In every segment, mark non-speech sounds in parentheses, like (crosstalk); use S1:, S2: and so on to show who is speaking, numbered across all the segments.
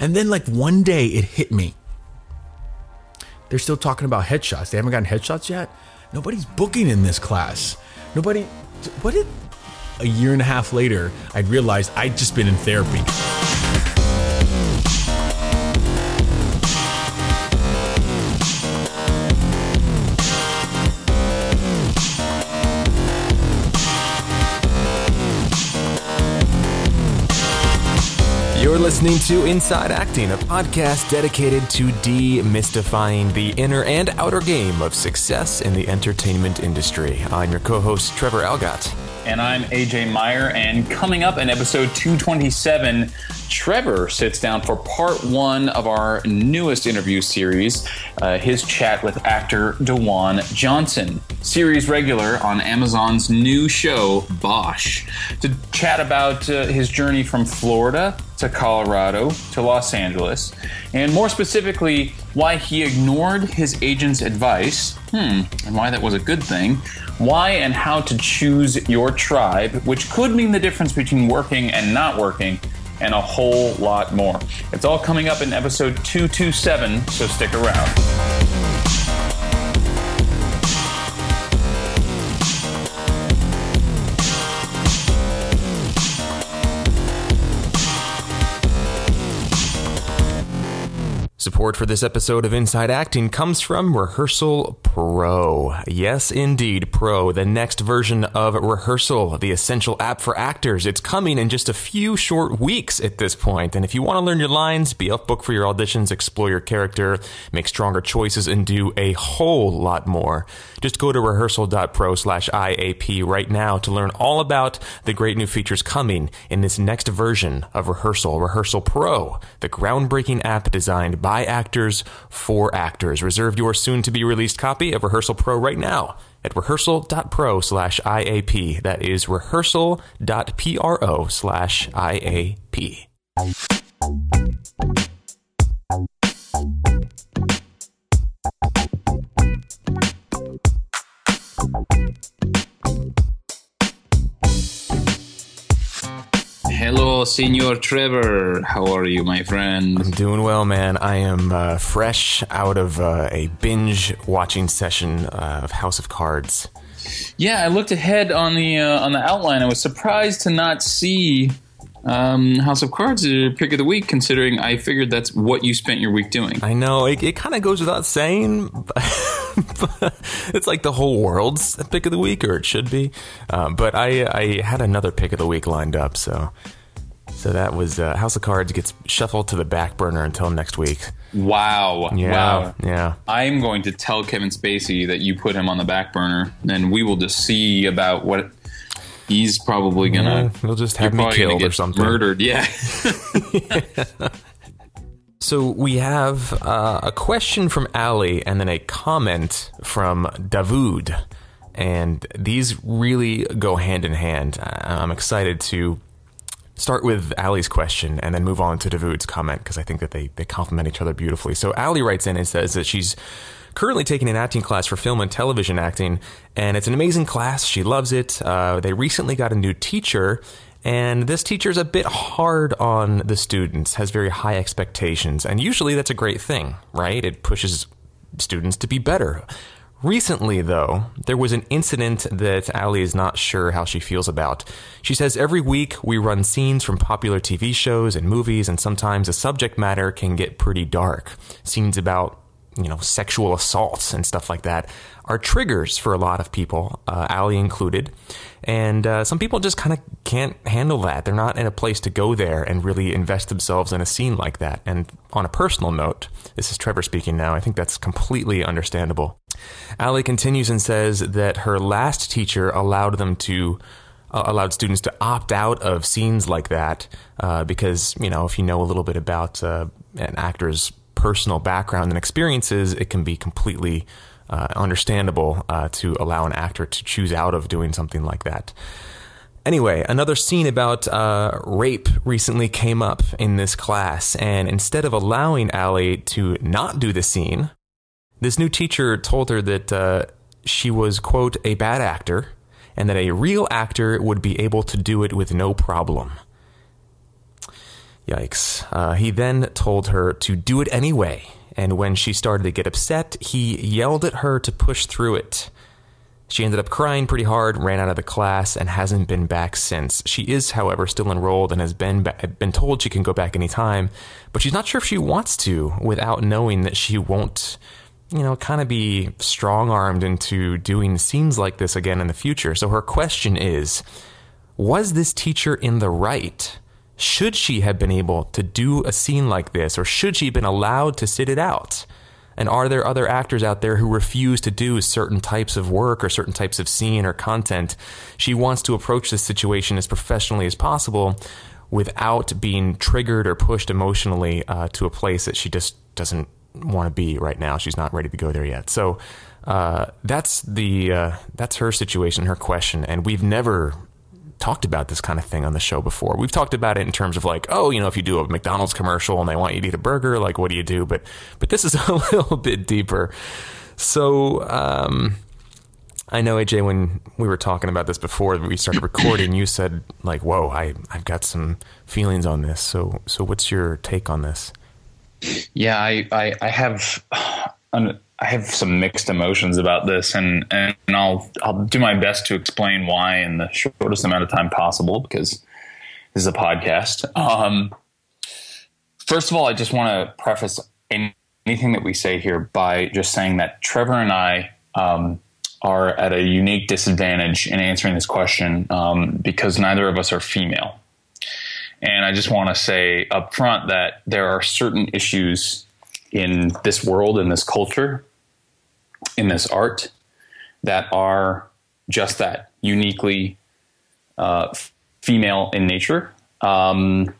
S1: And then, like, one day it hit me. They're still talking about headshots. They haven't gotten headshots yet. Nobody's booking in this class. Nobody. What did. A year and a half later, I'd realized I'd just been in therapy.
S2: Listening to Inside Acting, a podcast dedicated to demystifying the inner and outer game of success in the entertainment industry. I'm your co host, Trevor Algatt.
S3: And I'm AJ Meyer. And coming up in episode 227, Trevor sits down for part one of our newest interview series, uh, his chat with actor DeJuan Johnson, series regular on Amazon's new show, Bosch, to chat about uh, his journey from Florida to Colorado to Los Angeles, and more specifically, why he ignored his agent's advice, hmm, and why that was a good thing, why and how to choose your tribe, which could mean the difference between working and not working, and a whole lot more. It's all coming up in episode 227, so stick around.
S2: Support for this episode of Inside Acting comes from Rehearsal Pro. Yes, indeed, Pro, the next version of Rehearsal, the essential app for actors. It's coming in just a few short weeks at this point. And if you want to learn your lines, be off book for your auditions, explore your character, make stronger choices, and do a whole lot more, just go to rehearsal.pro slash IAP right now to learn all about the great new features coming in this next version of Rehearsal, Rehearsal Pro, the groundbreaking app designed by actors for actors. Reserve your soon to be released copy of Rehearsal Pro right now at rehearsal.pro slash IAP. That is rehearsal.pro slash IAP.
S3: Hello, Senor Trevor. How are you, my friend?
S2: I'm doing well, man. I am uh, fresh out of uh, a binge watching session of House of Cards.
S3: Yeah, I looked ahead on the uh, on the outline. I was surprised to not see um, House of Cards uh, pick of the week, considering I figured that's what you spent your week doing.
S2: I know it, it kind of goes without saying, but, (laughs) it's like the whole world's pick of the week, or it should be. Uh, but I, I had another pick of the week lined up, so so that was uh, House of Cards gets shuffled to the back burner until next week.
S3: Wow!
S2: Yeah,
S3: wow!
S2: yeah.
S3: I'm going to tell Kevin Spacey that you put him on the back burner, and we will just see about what he's probably gonna.
S2: Yeah, he'll just have me killed or something.
S3: Murdered, yeah. (laughs) (laughs)
S2: So we have uh, a question from Ali and then a comment from Davoud. And these really go hand in hand. I- I'm excited to start with Ali's question and then move on to Davoud's comment because I think that they, they complement each other beautifully. So Ali writes in and says that she's currently taking an acting class for film and television acting, and it's an amazing class. She loves it. Uh, they recently got a new teacher, and this teacher is a bit hard on the students, has very high expectations, and usually that's a great thing, right? It pushes students to be better. Recently, though, there was an incident that Ali is not sure how she feels about. She says every week we run scenes from popular TV shows and movies, and sometimes the subject matter can get pretty dark. Scenes about you know, sexual assaults and stuff like that are triggers for a lot of people, uh, Ali included. And uh, some people just kind of can't handle that. They're not in a place to go there and really invest themselves in a scene like that. And on a personal note, this is Trevor speaking now, I think that's completely understandable. Ali continues and says that her last teacher allowed them to uh, allowed students to opt out of scenes like that uh, because you know if you know a little bit about uh, an actor's personal background and experiences, it can be completely uh, understandable uh, to allow an actor to choose out of doing something like that. Anyway, another scene about uh, rape recently came up in this class, and instead of allowing Ali to not do the scene, this new teacher told her that uh, she was, quote, a bad actor, and that a real actor would be able to do it with no problem. Yikes. Uh, he then told her to do it anyway, and when she started to get upset, he yelled at her to push through it. She ended up crying pretty hard, ran out of the class, and hasn't been back since. She is, however, still enrolled and has been been told she can go back anytime, but she's not sure if she wants to without knowing that she won't, you know, kind of be strong armed into doing scenes like this again in the future. So her question is Was this teacher in the right? Should she have been able to do a scene like this, or should she have been allowed to sit it out? And are there other actors out there who refuse to do certain types of work or certain types of scene or content? She wants to approach this situation as professionally as possible without being triggered or pushed emotionally uh, to a place that she just doesn't want to be right now. She's not ready to go there yet. So uh, that's the uh, that's her situation, her question, and we've never talked about this kind of thing on the show before. We've talked about it in terms of like, oh, you know, if you do a McDonald's commercial and they want you to eat a burger, like, what do you do? But but this is (laughs) a little bit deeper. So um, I know AJ, when we were talking about this before we started recording, you said like, whoa, I I've got some feelings on this. So so what's your take on this?
S3: Yeah, I I, I have. I have some mixed emotions about this, and, and I'll I'll do my best to explain why in the shortest amount of time possible because this is a podcast. Um, first of all, I just want to preface anything that we say here by just saying that Trevor and I um, are at a unique disadvantage in answering this question um, because neither of us are female. And I just want to say up front that there are certain issues in this world, in this culture, in this art that are just that uniquely uh, female in nature. Um,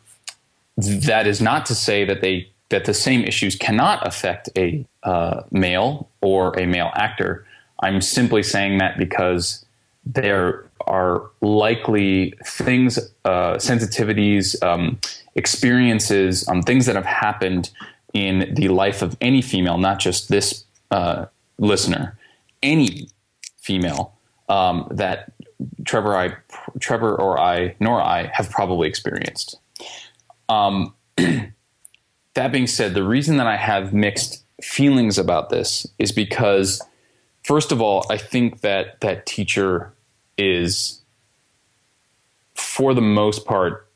S3: that is not to say that they that the same issues cannot affect a uh, male or a male actor. I'm simply saying that because there are likely things, uh, sensitivities, um, experiences, um, things that have happened in the life of any female, not just this uh, listener, any female um, that Trevor, I, Trevor or I, nor I have probably experienced. Um, (clears throat) that being said, the reason that I have mixed feelings about this is because, first of all, I think that that teacher is, for the most part,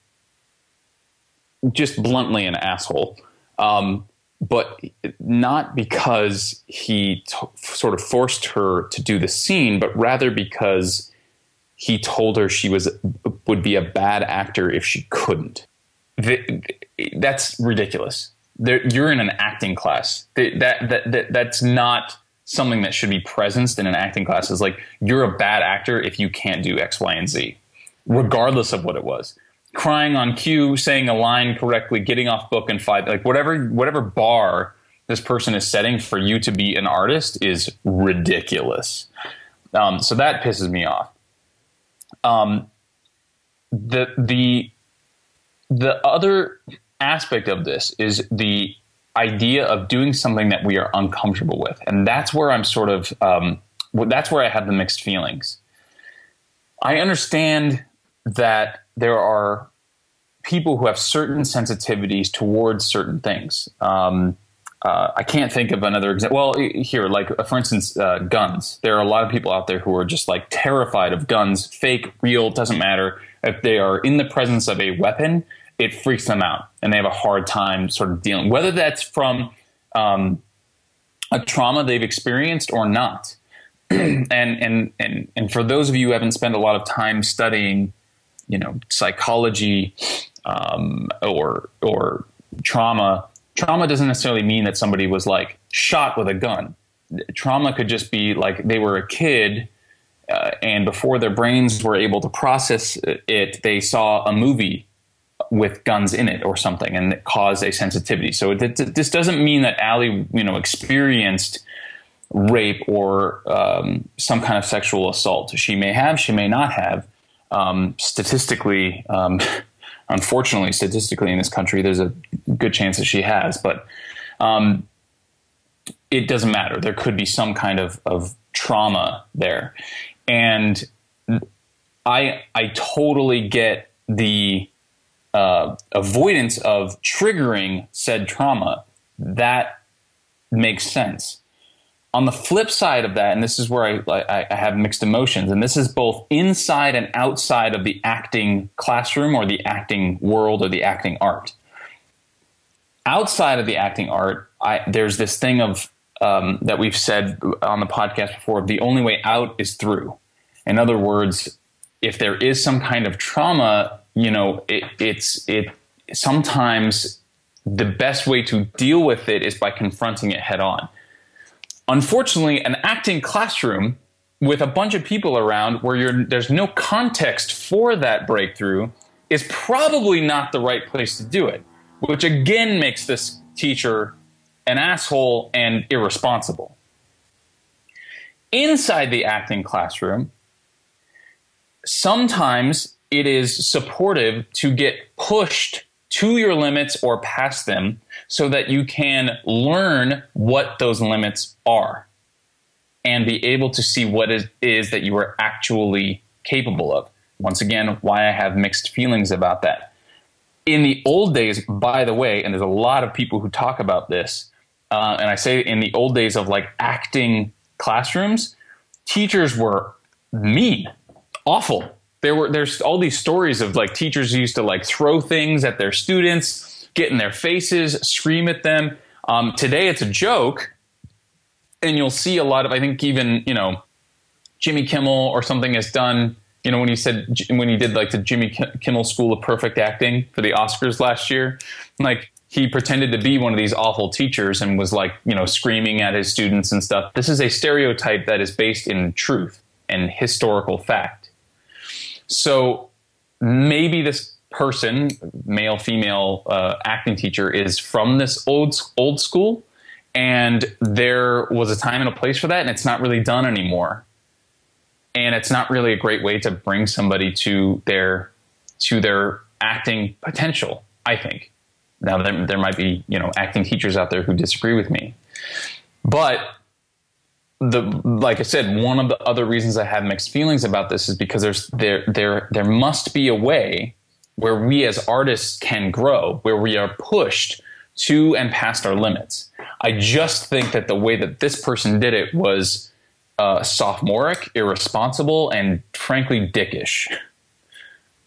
S3: just bluntly an asshole. Um, but not because he t- sort of forced her to do the scene, but rather because he told her she was would be a bad actor if she couldn't. The, that's ridiculous. There, you're in an acting class. That, that, that, that's not something that should be presenced in an acting class. Is like you're a bad actor if you can't do X, Y, and Z, regardless of what it was crying on cue, saying a line correctly, getting off book in five, like whatever whatever bar this person is setting for you to be an artist is ridiculous. Um, so that pisses me off. Um, the the the other aspect of this is the idea of doing something that we are uncomfortable with, and that's where I'm sort of um, that's where I have the mixed feelings. I understand that there are people who have certain sensitivities towards certain things. Um, uh, I can't think of another example. Well, here, like uh, for instance, uh, guns. There are a lot of people out there who are just like terrified of guns, fake, real, doesn't matter. If they are in the presence of a weapon, it freaks them out, and they have a hard time sort of dealing. Whether that's from um, a trauma they've experienced or not. (clears throat) and and and and for those of you who haven't spent a lot of time studying you know psychology um, or or trauma. Trauma doesn't necessarily mean that somebody was like shot with a gun. Trauma could just be like they were a kid, uh, and before their brains were able to process it, they saw a movie with guns in it or something, and it caused a sensitivity. So this doesn't mean that Ali, you know, experienced rape or um, some kind of sexual assault. She may have, she may not have, um, statistically, um, (laughs) unfortunately, statistically in this country, there's a good chance that she has, but um, it doesn't matter. There could be some kind of, of trauma there, and I I totally get the uh, avoidance of triggering said trauma, that makes sense. On the flip side of that, and this is where I, I, I have mixed emotions, and this is both inside and outside of the acting classroom or the acting world or the acting art. Outside of the acting art, I, there's this thing of um, that we've said on the podcast before: the only way out is through. In other words, if there is some kind of trauma, you know, it, it's it sometimes the best way to deal with it is by confronting it head on. Unfortunately, an acting classroom with a bunch of people around where there's no context for that breakthrough is probably not the right place to do it, which again makes this teacher an asshole and irresponsible. Inside the acting classroom, sometimes it is supportive to get pushed to your limits or past them so that you can learn what those limits are and be able to see what it is that you are actually capable of. Once again, why I have mixed feelings about that. In the old days, by the way, and there's a lot of people who talk about this, uh, and I say in the old days of like acting classrooms, teachers were mean, awful. There were there's all these stories of like teachers used to like throw things at their students, get in their faces, scream at them. Um, today it's a joke, and you'll see a lot of I think even you know Jimmy Kimmel or something has done. You know when he said when he did like the Jimmy Kimmel School of Perfect Acting for the Oscars last year, like he pretended to be one of these awful teachers and was like, you know, screaming at his students and stuff. This is a stereotype that is based in truth and historical fact. So maybe this person, male, female uh, acting teacher, is from this old old school, and there was a time and a place for that, and it's not really done anymore. And it's not really a great way to bring somebody to their to their acting potential. I think. Now there, there might be you know acting teachers out there who disagree with me, but the like I said, one of the other reasons I have mixed feelings about this is because there's there there there must be a way where we as artists can grow, where we are pushed to and past our limits. I just think that the way that this person did it was uh, sophomoric, irresponsible, and frankly dickish.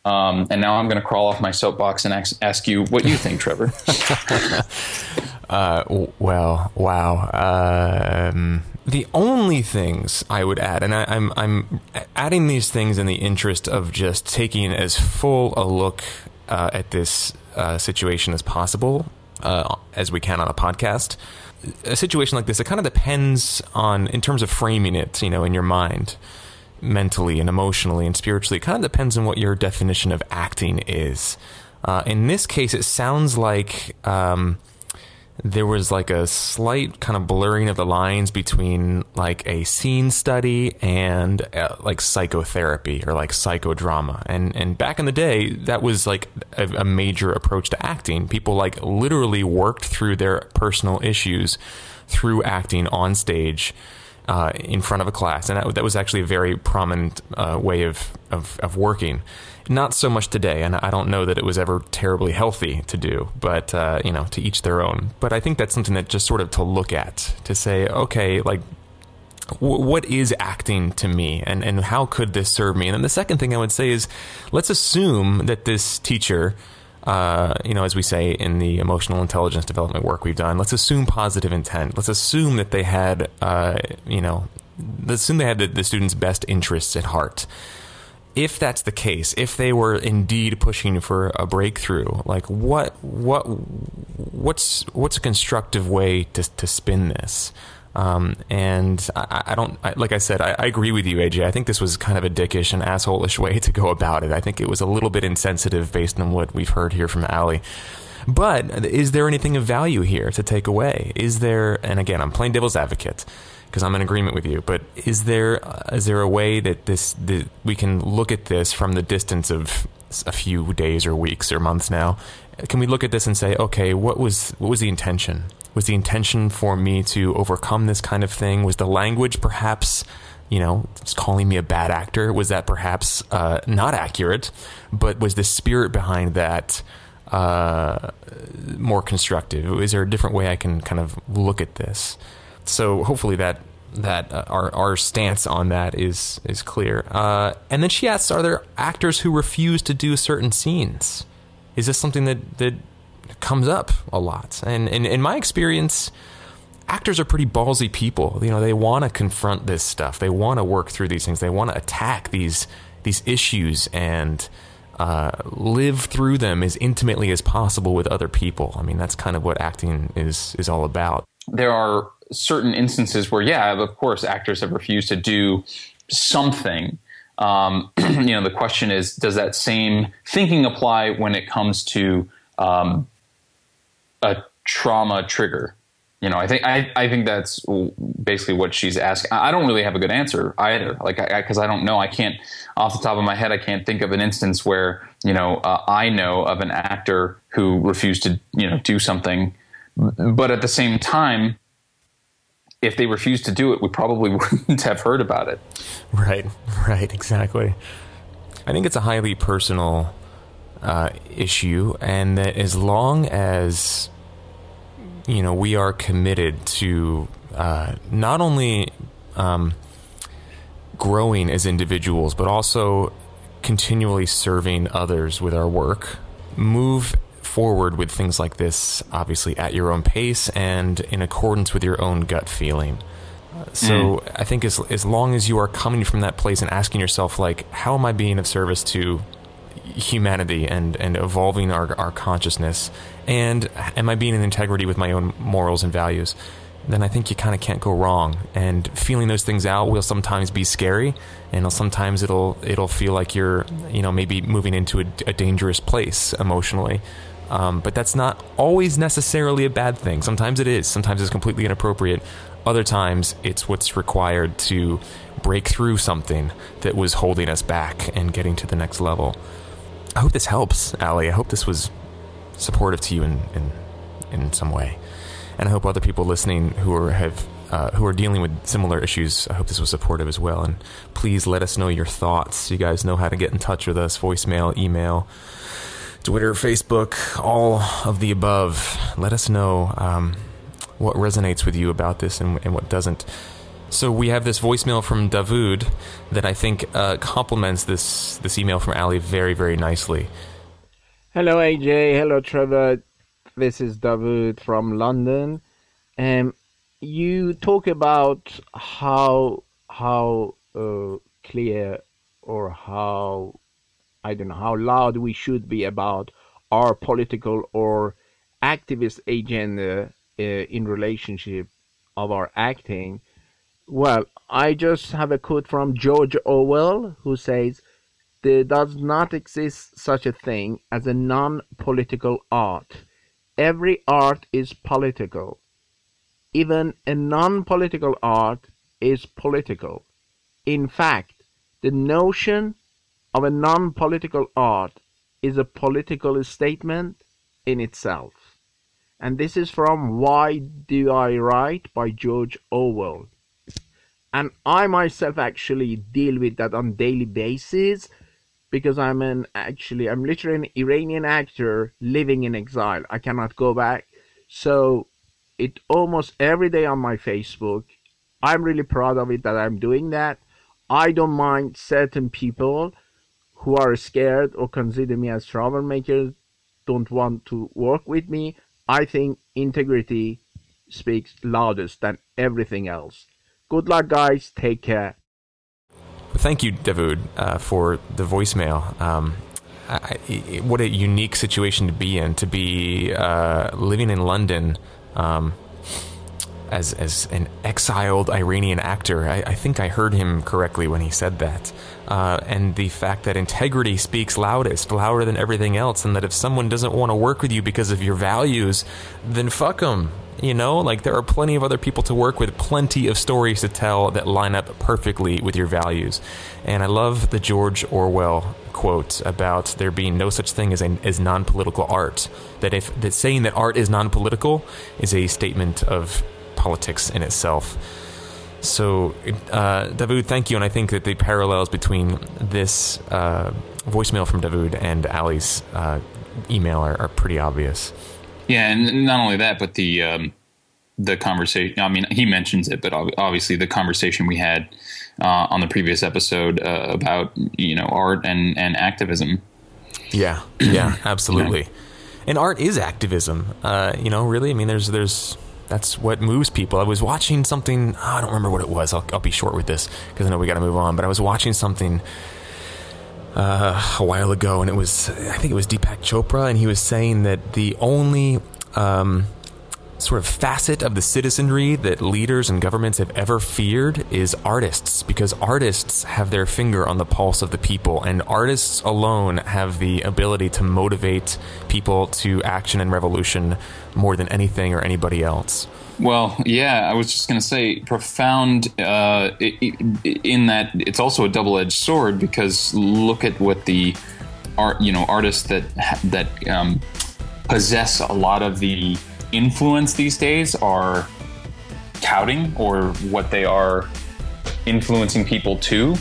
S3: Um, and now I'm going to crawl off my soapbox and ask, ask you what you think, Trevor. (laughs)
S2: uh, well, wow. Um, the only things I would add, and I, am I'm, I'm adding these things in the interest of just taking as full a look uh, at this uh, situation as possible uh, as we can on a podcast. A situation like this, it kind of depends on, in terms of framing it, you know, in your mind mentally and emotionally and spiritually. It kind of depends on what your definition of acting is. Uh, in this case, it sounds like um, there was like a slight kind of blurring of the lines between like a scene study and uh, like psychotherapy or like psychodrama. And and back in the day, that was like a, a major approach to acting. People like literally worked through their personal issues through acting on stage uh, in front of a class, and that, that was actually a very prominent uh, way of, of, of working. Not so much today, and I don't know that it was ever terribly healthy to do, but uh, you know, to each their own. But I think that's something that just sort of to look at to say, okay, like what is acting to me and, and how could this serve me? And then the second thing I would say is let's assume that this teacher uh, you know, as we say in the emotional intelligence development work we've done, let's assume positive intent. Let's assume that they had, uh, you know, assume they had the, the student's best interests at heart. If that's the case, if they were indeed pushing for a breakthrough, like what, what, what's, what's a constructive way to to spin this? Um, and I, I don't, I, like I said, I, I, agree with you, AJ. I think this was kind of a dickish and assholeish way to go about it. I think it was a little bit insensitive based on what we've heard here from Ali. But is there anything of value here to take away? Is there, and again, I'm playing devil's advocate because I'm in agreement with you. But is there uh, there a way that this that we can look at this from the distance of a few days or weeks or months now? Can we look at this and say, okay, what was what was the intention? Was the intention for me to overcome this kind of thing? Was the language perhaps you know, calling me a bad actor? Was that perhaps uh, not accurate? But was the spirit behind that uh, more constructive? Is there a different way I can kind of look at this? So hopefully that that uh, our our stance on that is is clear. Uh, and then she asks, "Are there actors who refuse to do certain scenes? Is this something that that comes up a lot?" And, and in my experience, actors are pretty ballsy people. You know, they want to confront this stuff. They want to work through these things. They want to attack these these issues and uh, live through them as intimately as possible with other people. I mean, that's kind of what acting is is all about.
S3: There are certain instances where, yeah, of course, actors have refused to do something. Um, (clears throat) you know, the question is, does that same thinking apply when it comes to um, a trauma trigger? You know, I think I, I think that's basically what she's asking. I don't really have a good answer either, like because I, I, don't know. I can't off the top of my head. I can't think of an instance where you know uh, I know of an actor who refused to you know do something, but at the same time, if they refused to do it, we probably (laughs) wouldn't have heard about it.
S2: Right, right, exactly. I think it's a highly personal uh, issue, and that as long as you know, we are committed to uh, not only um, growing as individuals, but also continually serving others with our work. Move forward with things like this, obviously, at your own pace and in accordance with your own gut feeling. So mm. I think as as long as you are coming from that place and asking yourself, like, how am I being of service to humanity and and evolving our our consciousness and am I being in integrity with my own morals and values then I think you kind of can't go wrong and feeling those things out will sometimes be scary and sometimes it'll it'll feel like you're you know maybe moving into a, a dangerous place emotionally um, but that's not always necessarily a bad thing sometimes it is sometimes it's completely inappropriate other times it's what's required to break through something that was holding us back and getting to the next level I hope this helps, Ali. I hope this was supportive to you in, in, in some way. And I hope other people listening who are, have, uh, who are dealing with similar issues, I hope this was supportive as well. And please let us know your thoughts. You guys know how to get in touch with us voicemail, email, Twitter, Facebook, all of the above. Let us know um, what resonates with you about this and, and what doesn't. So we have this voicemail from Davoud that I think uh, complements this this email from Ali very very nicely.
S4: Hello AJ, hello Trevor. This is Davoud from London. Um, you talk about how how uh, clear or how I don't know how loud we should be about our political or activist agenda uh, in relationship of our acting well, I just have a quote from George Orwell who says, There does not exist such a thing as a non political art. Every art is political. Even a non political art is political. In fact, the notion of a non political art is a political statement in itself. And this is from Why Do I Write by George Orwell and I myself actually deal with that on daily basis because I'm an actually I'm literally an Iranian actor living in exile. I cannot go back. So it almost every day on my Facebook. I'm really proud of it that I'm doing that. I don't mind certain people who are scared or consider me as troublemakers don't want to work with me. I think integrity speaks loudest than everything else. Good luck, guys. Take care.
S2: Thank you, Davoud, uh, for the voicemail. Um, I, I, what a unique situation to be in, to be uh, living in London um, as, as an exiled Iranian actor. I, I, think I heard him correctly when he said that. Uh, and the fact that integrity speaks loudest, louder than everything else, and that if someone doesn't want to work with you because of your values, then fuck them. You know, like there are plenty of other people to work with, plenty of stories to tell that line up perfectly with your values. And I love the George Orwell quote about there being no such thing as a, as non-political art. That if that saying that art is non-political is a statement of politics in itself. So, uh, David, thank you, and I think that the parallels between this uh, voicemail from David and Ali's uh, email are, are, pretty obvious.
S3: Yeah, and not only that, but the um, the conversation. I mean, he mentions it, but obviously the conversation we had uh, on the previous episode uh, about you know art and and activism.
S2: Yeah, yeah, (clears throat) absolutely. yeah. And art is activism. Uh, you know, really. I mean, there's there's that's what moves people. I was watching something. Oh, I don't remember what it was. I'll, I'll be short with this because I know we got to move on. But I was watching something uh, a while ago, and it was I think it was Deepak Chopra, and he was saying that the only um, sort of facet of the citizenry that leaders and governments have ever feared is artists, because artists have their finger on the pulse of the people, and artists alone have the ability to motivate people to action and revolution more than anything or anybody else.
S3: Well, yeah, I was just going to say profound uh, in that it's also a double-edged sword because look at what the art, you know, artists that that um, possess a lot of the influence these days are touting or what they are influencing people to.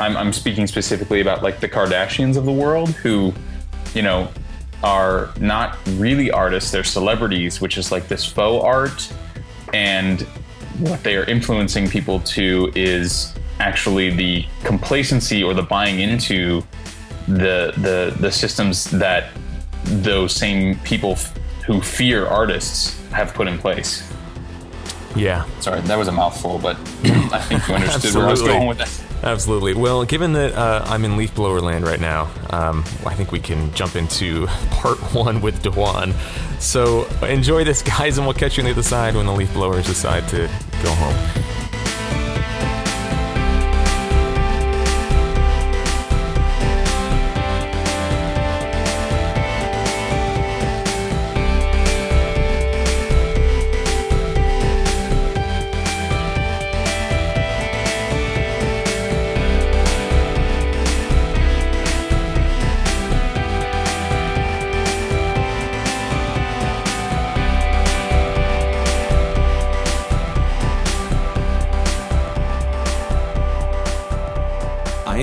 S3: I'm, I'm speaking specifically about like the Kardashians of the world who, you know, are not really artists, they're celebrities, which is like this faux art. And what they are influencing people to is actually the complacency or the buying into the the the systems that those same people who fear artists have put in place.
S2: Yeah.
S3: Sorry, that was a mouthful, but (clears throat) I think you understood where I was going with that.
S2: Absolutely. Well, given that uh, I'm in leaf blower land right now, um, I think we can jump into (laughs) part one with DeJuan. So enjoy this, guys, and we'll catch you on the other side when the leaf blowers decide to go home.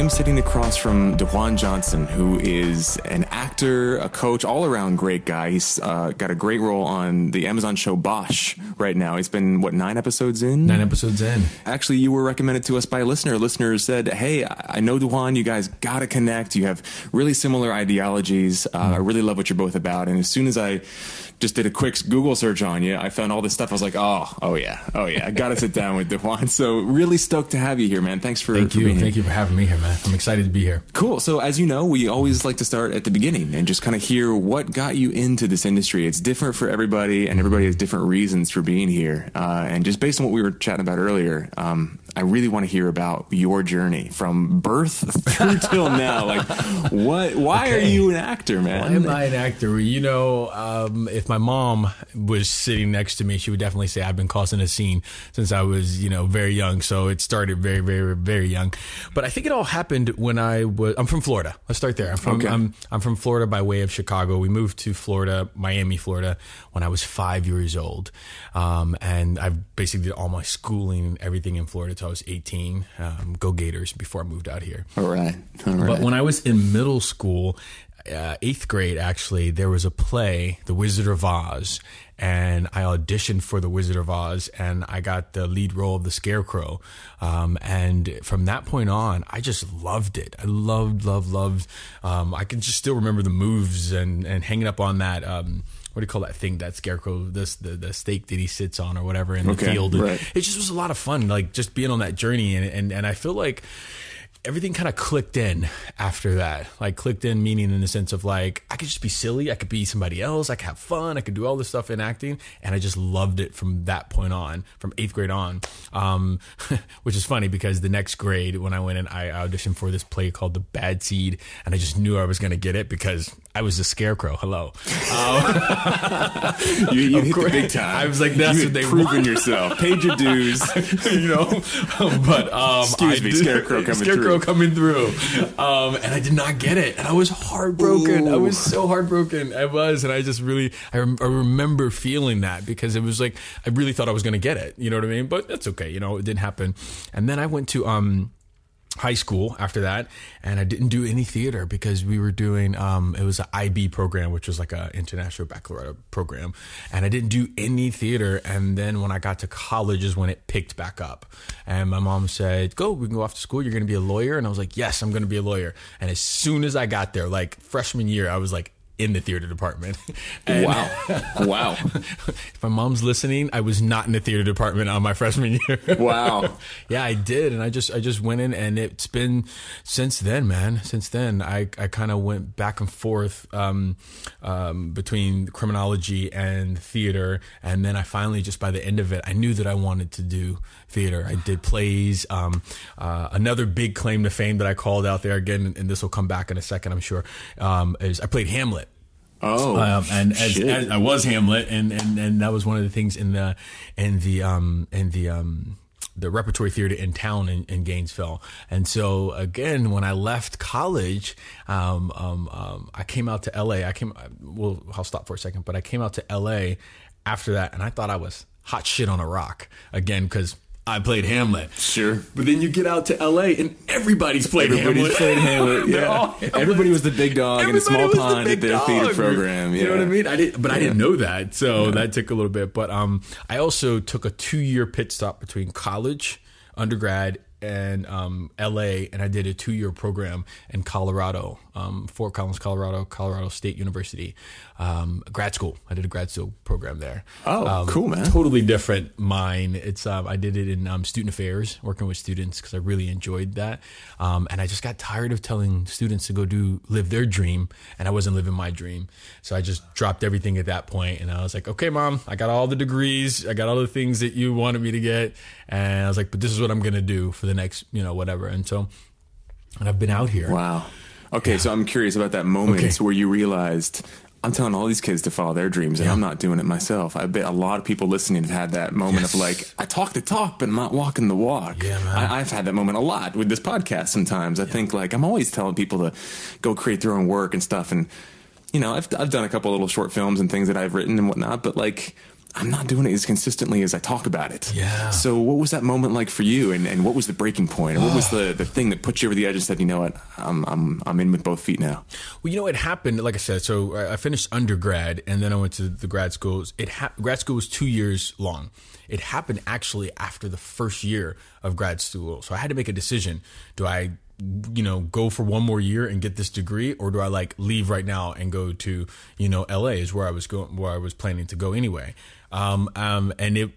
S2: Sitting across from DeJuan Johnson, who is an actor, a coach, all around great guy. He's uh, got a great role on the Amazon show Bosch right now. He's been, what, nine episodes in?
S1: Nine episodes in.
S2: Actually, you were recommended to us by a listener. A listener said, Hey, I know DeJuan, you guys got to connect. You have really similar ideologies. Uh, I really love what you're both about. And as soon as I just did a quick Google search on you. I found all this stuff. I was like, oh, oh yeah, oh yeah. I got to sit down with DeJuan. So really stoked to have you here, man. Thanks for
S1: thank
S2: for
S1: you, thank here. you for having me here, man. I'm excited to be here.
S2: Cool. So as you know, we always like to start at the beginning and just kind of hear what got you into this industry. It's different for everybody, and everybody has different reasons for being here. Uh, and just based on what we were chatting about earlier, um, I really want to hear about your journey from birth (laughs) through till now. Like, what? Why okay. are you an actor, man?
S1: Why am I an actor? You know, um, if my mom was sitting next to me, she would definitely say I've been causing a scene since I was, you know, very young. So it started very, very, very young. But I think it all happened when I was. I'm from Florida. Let's start there. I'm from. Okay. I'm, I'm from Florida by way of Chicago. We moved to Florida, Miami, Florida, when I was five years old, um, and I basically did all my schooling and everything in Florida till I was 18. Um, go Gators before I moved out here.
S2: All right. All right.
S1: But when I was in middle school, uh, eighth grade, actually, there was a play, The Wizard of Oz, and I auditioned for The Wizard of Oz, and I got the lead role of the Scarecrow. Um, and from that point on, I just loved it. I loved, loved, loved. Um, I can just still remember the moves and and hanging up on that. Um, what do you call that thing that scarecrow this the, the stake that he sits on or whatever in okay, the field right. it just was a lot of fun like just being on that journey and and, and i feel like everything kind of clicked in after that. Like clicked in meaning in the sense of like I could just be silly, I could be somebody else, I could have fun, I could do all this stuff in acting, and I just loved it from that point on, from eighth grade on. Um, (laughs) which is funny because the next grade when I went in, I auditioned for this play called The Bad Seed, and I just knew I was going to get it because I was a scarecrow. Hello. (laughs)
S2: You, you hit
S1: course.
S2: the big time.
S1: I was like, that's
S2: you
S1: what they
S2: proven
S1: want.
S2: yourself. Paid your dues. (laughs)
S1: you know, but um,
S2: Excuse
S1: I
S2: me,
S1: did-
S2: scarecrow coming through.
S1: scarecrow
S2: through.
S1: coming through, um, and I did not get it, and I was heartbroken. I was so heartbroken. I was, and I just really, I, rem- I remember feeling that because it was like I really thought I was going to get it. You know what I mean? But that's okay. You know, it didn't happen. And then I went to um high school after that and i didn't do any theater because we were doing um it was an ib program which was like a international baccalaureate program and i didn't do any theater and then when i got to college is when it picked back up. And my mom said go we can go off to school you're gonna be a lawyer and i was like yes i'm gonna be a lawyer. And as soon as i got there like freshman year i was like in the theater department (laughs) And-
S2: wow. (laughs) Wow.
S1: if my mom's listening i was not in the theater department on my (laughs) freshman year
S2: Wow.
S1: yeah, I did, and I just I just went in, and it's been since then, man. Since then, I I kind of went back and forth um, um, between criminology and theater, and then I finally just by the end of it, I knew that I wanted to do theater. I did plays. Um, uh, another big claim to fame that I called out there again, and this will come back in a second, I'm sure. Um, is I played Hamlet.
S2: Oh.
S1: Um, and as, as I was Hamlet, and, and and that was one of the things in the in the um in the um the repertory theater in town in, in Gainesville. And so again, when I left college, um, um, um, I came out to LA. I came. Well, I'll stop for a second, but I came out to LA after that, and I thought I was hot shit on a rock again because. I played Hamlet.
S2: Sure.
S1: But then you get out to LA and everybody's played
S2: Everybody's
S1: Hamlet.
S2: played (laughs) Hamlet. Yeah.
S1: Hamlet.
S2: Everybody was the big dog in a small
S1: was the
S2: pond at their theater program. Yeah.
S1: You know what I mean? I didn't, but I didn't know that, so that took a little bit. But um, I also took a two-year pit stop between college, undergrad, and um, L.A. And I did a two-year program in Colorado, um, Fort Collins, Colorado, Colorado State University, um, grad school. I did a grad school program there.
S2: Oh,
S1: Um,
S2: cool, man.
S1: Totally different. Mine. It's um, I did it in um, student affairs, working with students because I really enjoyed that. Um, and I just got tired of telling students to go do live their dream, and I wasn't living my dream. So I just dropped everything at that point, and I was like, okay, mom, I got all the degrees, I got all the things that you wanted me to get, and I was like, but this is what I'm gonna do for the next, you know, whatever. And so, and I've been out here.
S2: Wow. Okay, so I'm curious about that moment
S1: Okay.
S2: where you realized I'm telling all these kids to follow their dreams and I'm not doing it myself. I bet a lot of people listening have had that moment
S1: Yes.
S2: of like, I talk the talk, but I'm not walking the walk.
S1: Yeah, man.
S2: I, I've had that moment a lot with this podcast sometimes. I think like I'm always telling people to go create their own work and stuff. And, you know, I've, I've done a couple little short films and things that I've written and whatnot, but like, I'm not doing it as consistently as I talk about it.
S1: Yeah.
S2: So what was that moment like for you, and, and what was the breaking point, or what was the, (sighs) the thing that put you over the edge and said, you know what, I'm I'm I'm in with both feet now.
S1: Well, you know, it happened. Like I said, so I finished undergrad, and then I went to the grad schools. It ha- grad school was two years long. It happened actually after the first year of grad school. So I had to make a decision: do I, you know, go for one more year and get this degree, or do I like leave right now and go to, you know, L.A. is where I was going, where I was planning to go anyway. Um, um, and it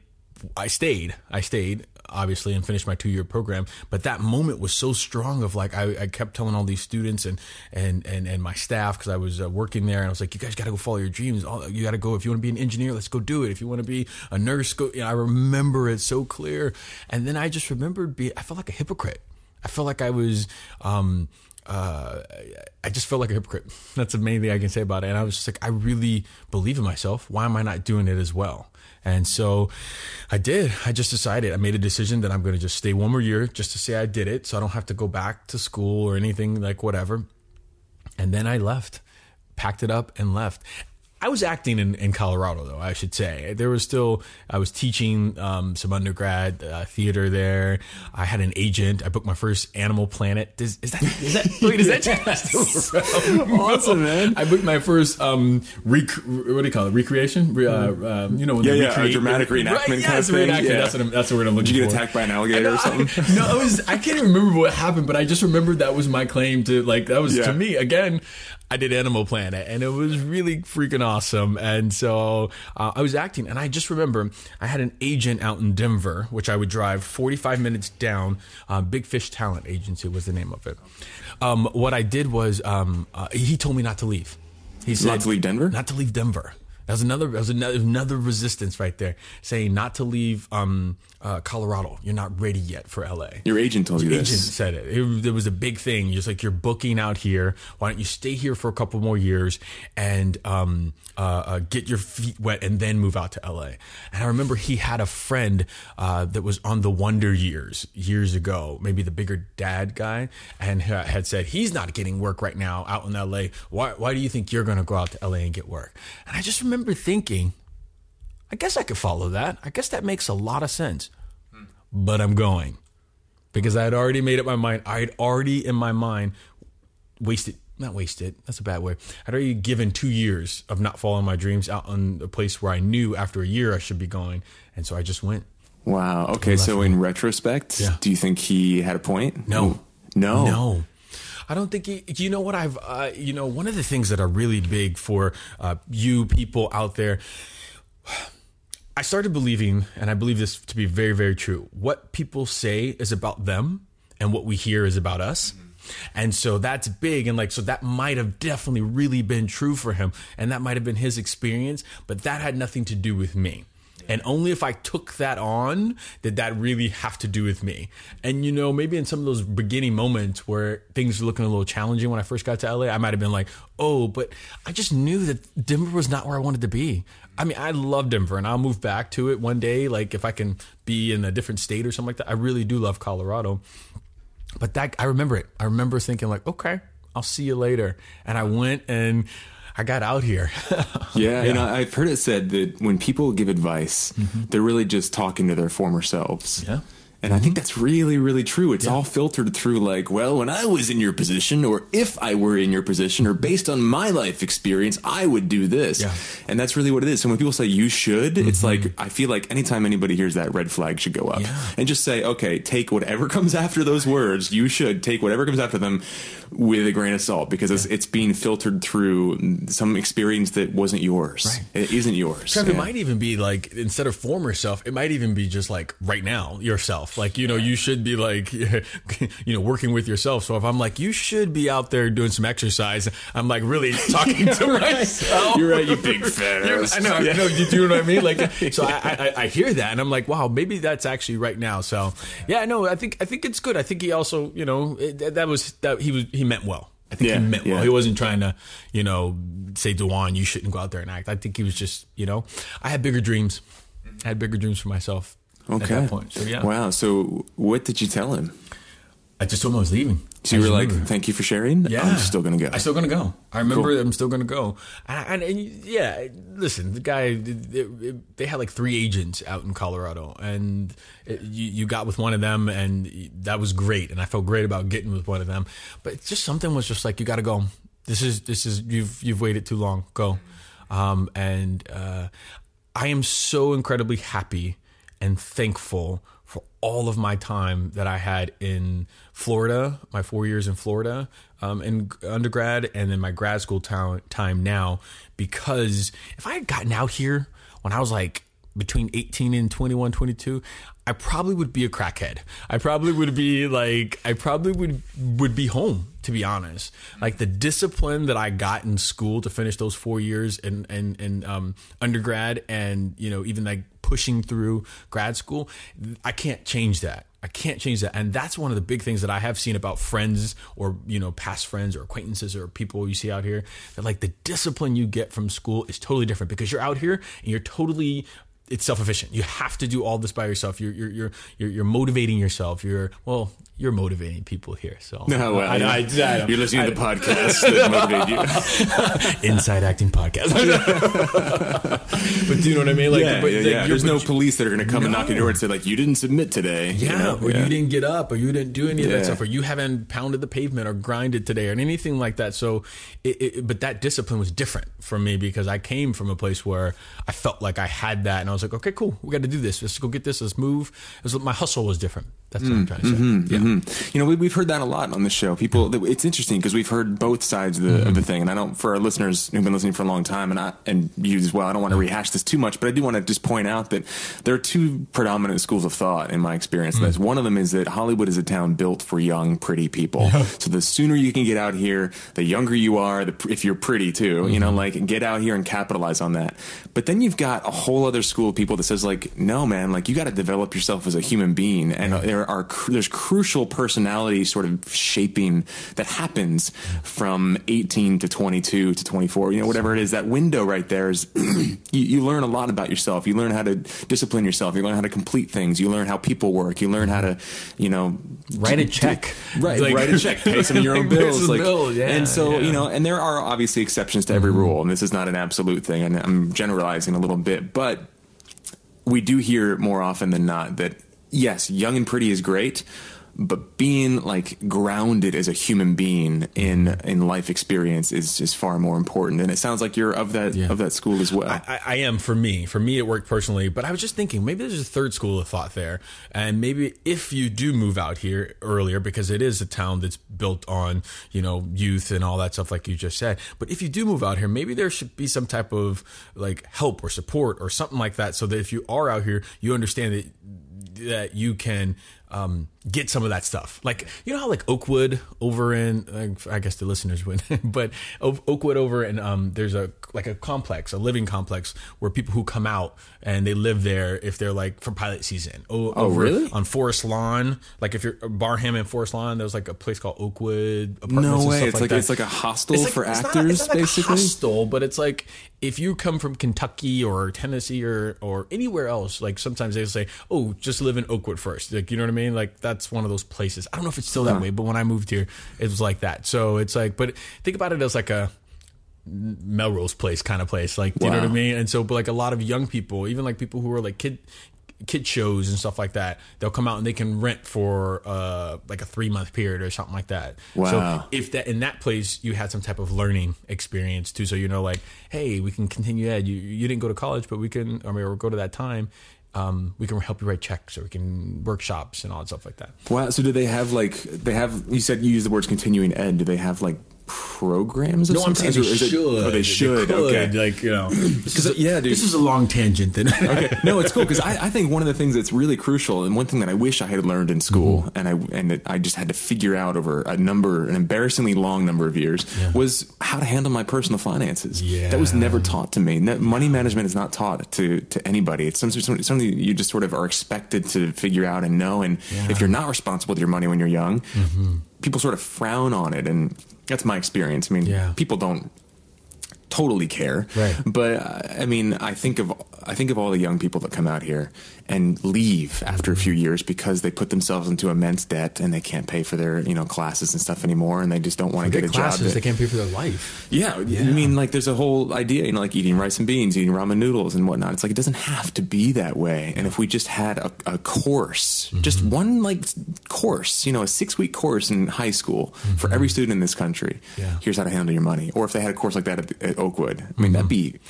S1: I stayed. I stayed, obviously, and finished my two year program. But that moment was so strong. Of like, I, I kept telling all these students and and and, and my staff because I was uh, working there, and I was like, you guys got to go follow your dreams. All, you got to go. If you want to be an engineer, let's go do it. If you want to be a nurse, go. You know, I remember it so clear. And then I just remembered being. I felt like a hypocrite. I felt like I was. Um, uh, I just felt like a hypocrite. (laughs) That's the main thing I can say about it. And I was just like, I really believe in myself. Why am I not doing it as well? And so I did. I just decided, I made a decision that I'm going to just stay one more year just to say I did it. So I don't have to go back to school or anything like whatever. And then I left, packed it up and left. I was acting in, in Colorado, though, I should say. There was still, I was teaching um, some undergrad uh, theater there. I had an agent. I booked my first Animal Planet. Is, is that, is that, wait, is that still (laughs) (laughs) around?
S2: Awesome, man.
S1: I booked my first, um, rec- what do you call it? Recreation? Re- uh, um, you know, when
S2: Yeah,
S1: they
S2: yeah, a
S1: recreate-
S2: dramatic reenactment
S1: Right,
S2: kind
S1: yes,
S2: of thing,
S1: reenactment.
S2: yeah.
S1: That's, what I'm, that's the word I'm looking
S2: Did you
S1: for.
S2: get attacked by an alligator or something? (laughs)
S1: no, it was, I can't even remember what happened, but I just remembered that was my claim to like that was
S2: Yeah.
S1: to me again. I did Animal Planet, and it was really freaking awesome. And so uh, I was acting, and I just remember I had an agent out in Denver, which I would drive 45 minutes down. Uh, Big Fish Talent Agency was the name of it. Um, what I did was um, uh, he told me not to leave. He said
S2: Not to leave Denver?
S1: Not to leave Denver. That was another. That was another, another resistance right there, saying not to leave um, uh, Colorado. You're not ready yet for LA.
S2: Your agent told you
S1: agent
S2: this.
S1: said it. it. It was a big thing. Just like you're booking out here. Why don't you stay here for a couple more years and um, uh, uh, get your feet wet and then move out to LA? And I remember he had a friend uh, that was on the Wonder Years years ago, maybe the bigger dad guy, and had said he's not getting work right now out in LA. Why? Why do you think you're going to go out to LA and get work? And I just remember thinking. I guess I could follow that. I guess that makes a lot of sense. But I'm going because I had already made up my mind. I had already in my mind wasted, not wasted, that's a bad way. I'd already given two years of not following my dreams out on a place where I knew after a year I should be going. And so I just went.
S2: Wow. Okay. So in retrospect,
S1: Yeah.
S2: do you think he had a point?
S1: No.
S2: No.
S1: No. I don't think you know what I've, uh, you know, one of the things that are really big for uh, you people out there. I started believing, and I believe this to be very, very true. What people say is about them, and what we hear is about us. And so that's big. And like, so that might have definitely really been true for him. And that might have been his experience, but that had nothing to do with me. And only if I took that on did that really have to do with me. And you know, maybe in some of those beginning moments where things were looking a little challenging when I first got to LA, I might have been like, oh, but I just knew that Denver was not where I wanted to be. I mean, I love Denver and I'll move back to it one day. Like if I can be in a different state or something like that. I really do love Colorado. But that I remember it. I remember thinking like, okay, I'll see you later. And I went and I got out here. (laughs)
S2: Yeah, you know, I've heard it said that when people give advice, they're really just talking to their former selves.
S1: Mm-hmm. Yeah.
S2: And I think that's really, really true. It's all filtered through, like, well, when I was in your position, or if I were in your position, or based on my life experience, I would do this.
S1: Yeah. Mm-hmm.
S2: And that's really what it is. So when people say you should, it's like, I feel like anytime anybody hears that, red flag should go up.
S1: Yeah.
S2: And just say, okay, take whatever (laughs) comes after those words. You should take whatever comes after them with a grain of salt because it's, it's being filtered through some experience that wasn't yours.
S1: Right.
S2: It isn't yours.
S1: Trev,
S2: Yeah.
S1: it might even be like instead of former self, it might even be just like right now yourself. Like you know, you should be like (laughs) you know working with yourself. So if I'm like you should be out there doing some exercise, I'm like really (laughs) talking to myself.
S2: You're right, you (laughs) big fat ass.
S1: I know, I know. You do know what I mean? Like, so I, I, I hear that, and I'm like, wow, maybe that's actually right now. So, yeah, no, I think I think it's good. I think he also, you know, it, that was that he was he meant well. I think
S2: Yeah,
S1: he meant
S2: yeah.
S1: well. He wasn't trying to, you know, say DeJuan, you shouldn't go out there and act. I think he was just, you know, I had bigger dreams. I had bigger dreams for myself
S2: Okay.
S1: at that point. So yeah,
S2: Wow. So what did you tell him?
S1: I just told him I was leaving.
S2: So
S1: I
S2: you were like,
S1: remember.
S2: "Thank you for sharing.
S1: Yeah,
S2: I'm still gonna go."
S1: I'm still gonna go. I remember
S2: Cool.
S1: I'm still gonna go. And, and, and yeah, listen, the guy they, they had like three agents out in Colorado, and it, you you got with one of them, and that was great, and I felt great about getting with one of them. But it's just something was just like you got to go. This is this is you've you've waited too long. Go, um, and uh, I am so incredibly happy and thankful for all of my time that I had in Florida, my four years in Florida um, in undergrad, and then my grad school town, time now. Because if I had gotten out here when I was like between 18 and 21, 22, I probably would be a crackhead. I probably would be like, I probably would would be home to be honest. Like the discipline that I got in school to finish those four years in in, in um, undergrad, and you know even like pushing through grad school, I can't change that. I can't change that, and that's one of the big things that I have seen about friends or you know past friends or acquaintances or people you see out here. That like the discipline you get from school is totally different because you're out here and you're totally it's self-efficient. You have to do all this by yourself. You're you're you're you're, you're motivating yourself. You're well, you're motivating people here. So (laughs)
S2: Oh, well,
S1: I, I, I,
S2: you're listening to the podcast that motivated you. (laughs)
S1: Inside Acting Podcast. (laughs) but do you know what I mean? Like,
S2: yeah,
S1: but,
S2: yeah,
S1: like,
S2: yeah. There's no
S1: you-
S2: police that are going to come and knock your door and say like, "You didn't submit today." you
S1: Yeah,
S2: know?
S1: or you didn't get up, or you didn't do any of that stuff, or you haven't pounded the pavement or grinded today, or anything like that. So, it, it, but that discipline was different for me because I came from a place where I felt like I had that, and I was like, okay, cool, we got to do this. Let's go get this. Let's move. It was, my hustle was different. That's mm, what I'm trying to say. Mm-hmm, yeah.
S2: Mhm. You know, we, we've heard that a lot on the show. People, it's interesting because we've heard both sides of the, of the mm-hmm. thing, and I don't for our listeners who've been listening for a long time, and I and you as well. I don't want to rehash this too much, but I do want to just point out that there are two predominant schools of thought in my experience. Mm. That's one of them is that Hollywood is a town built for young, pretty people. So the sooner you can get out here, the younger you are. The, if you're pretty too, you know, mm-hmm. like get out here and capitalize on that. But then you've got a whole other school of people that says like, no, man, like you got to develop yourself as a human being, and there are cr- there's crucial personality sort of shaping that happens from 18 to 22 to 24. You know, whatever it is, that window right there is (clears throat) you, you learn a lot about yourself. You learn how to discipline yourself. You learn how to complete things. You learn how people work. You learn how to, you know,
S1: Write a
S2: do-
S1: check.
S2: Right,
S1: Like-
S2: write a check, pay some of your (laughs) own
S1: Pay
S2: bills, like,
S1: bills, yeah,
S2: and so
S1: yeah. Mm-hmm.
S2: you know, and there are obviously exceptions to every rule, and this is not an absolute thing, and I'm generalizing a little bit, but we do hear more often than not that yes, young and pretty is great, but being like grounded as a human being in in life experience is is far more important. And it sounds like you're of that
S1: Yeah.
S2: of that school as well.
S1: I, I am for me. For me, it worked personally. But I was just thinking, maybe there's a third school of thought there, and maybe if you do move out here earlier, because it is a town that's built on you know youth and all that stuff, like you just said. But if you do move out here, maybe there should be some type of like help or support or something like that, so that if you are out here, you understand that that you can um, get some of that stuff. Like you know how like Oakwood over in like, I guess the listeners would, (laughs) but Oakwood over and um, there's a like a complex, a living complex where people who come out and they live there if they're like for pilot season. O- over
S2: really?
S1: On Forest Lawn, like if you're Barham and Forest Lawn, there's like a place called Oakwood Apartments.
S2: no
S1: and
S2: way,
S1: stuff
S2: it's
S1: like,
S2: like, it's like a hostel
S1: It's like-
S2: for
S1: not-
S2: actors,
S1: it's not like
S2: basically.
S1: hostel, but it's like if you come from Kentucky or Tennessee or or anywhere else, like sometimes they'll say, "Oh, just live in Oakwood first. Like you know what I mean? Like that's one of those places. I don't know if it's still that way, but when I moved here, it was like that. So it's like, but think about it as like a Melrose Place kind of place. Like, do you know what I mean? And so, but like a lot of young people, even like people who are like kid kid shows and stuff like that, they'll come out and they can rent for uh like a three month period or something like that.
S2: Wow.
S1: So if that in that place you had some type of learning experience too, so you know, like, hey, we can continue ed. You you didn't go to college, but we can, or, or go to that time. Um, we can help you write checks, or we can workshops and all that stuff like that.
S2: Wow. So do they have like they have? You said you use the words continuing ed. Do they have like programs? Of
S1: No,
S2: some
S1: I'm saying they
S2: Or is it-
S1: should.
S2: Oh, they should.
S1: could,
S2: okay.
S1: Like you know, (clears throat) because is
S2: yeah, dude.
S1: This is a long tangent. Then (laughs)
S2: okay. No, it's cool because I, I think one of the things that's really crucial and one thing that I wish I had learned in school
S1: Mm-hmm.
S2: and I and that I just had to figure out over a number, an embarrassingly long number of years, was how to handle my personal finances.
S1: Yeah.
S2: That was never taught to me. No- Money management is not taught to to anybody. It's some- some- something you just sort of are expected to figure out and know. And if you're not responsible with your money when you're young, people sort of frown on it. And that's my experience. I mean,
S1: Yeah.
S2: people don't totally care.
S1: Right.
S2: But uh, I mean, I think of I think of all the young people that come out here and leave after a few years because they put themselves into immense debt and they can't pay for their you know classes and stuff anymore, and they just don't want to get a
S1: classes,
S2: job. that-
S1: they can't pay for their life.
S2: yeah, I mean, like there's a whole idea, you know, like eating rice and beans, eating ramen noodles and whatnot. It's like it doesn't have to be that way. And if we just had a, a course, mm-hmm. just one like course, you know, a six week course in high school for mm-hmm. every student in this country,
S1: Yeah.
S2: here's how to handle your money. Or if they had a course like that at, at Oakwood, I mean, that'd mm-hmm. be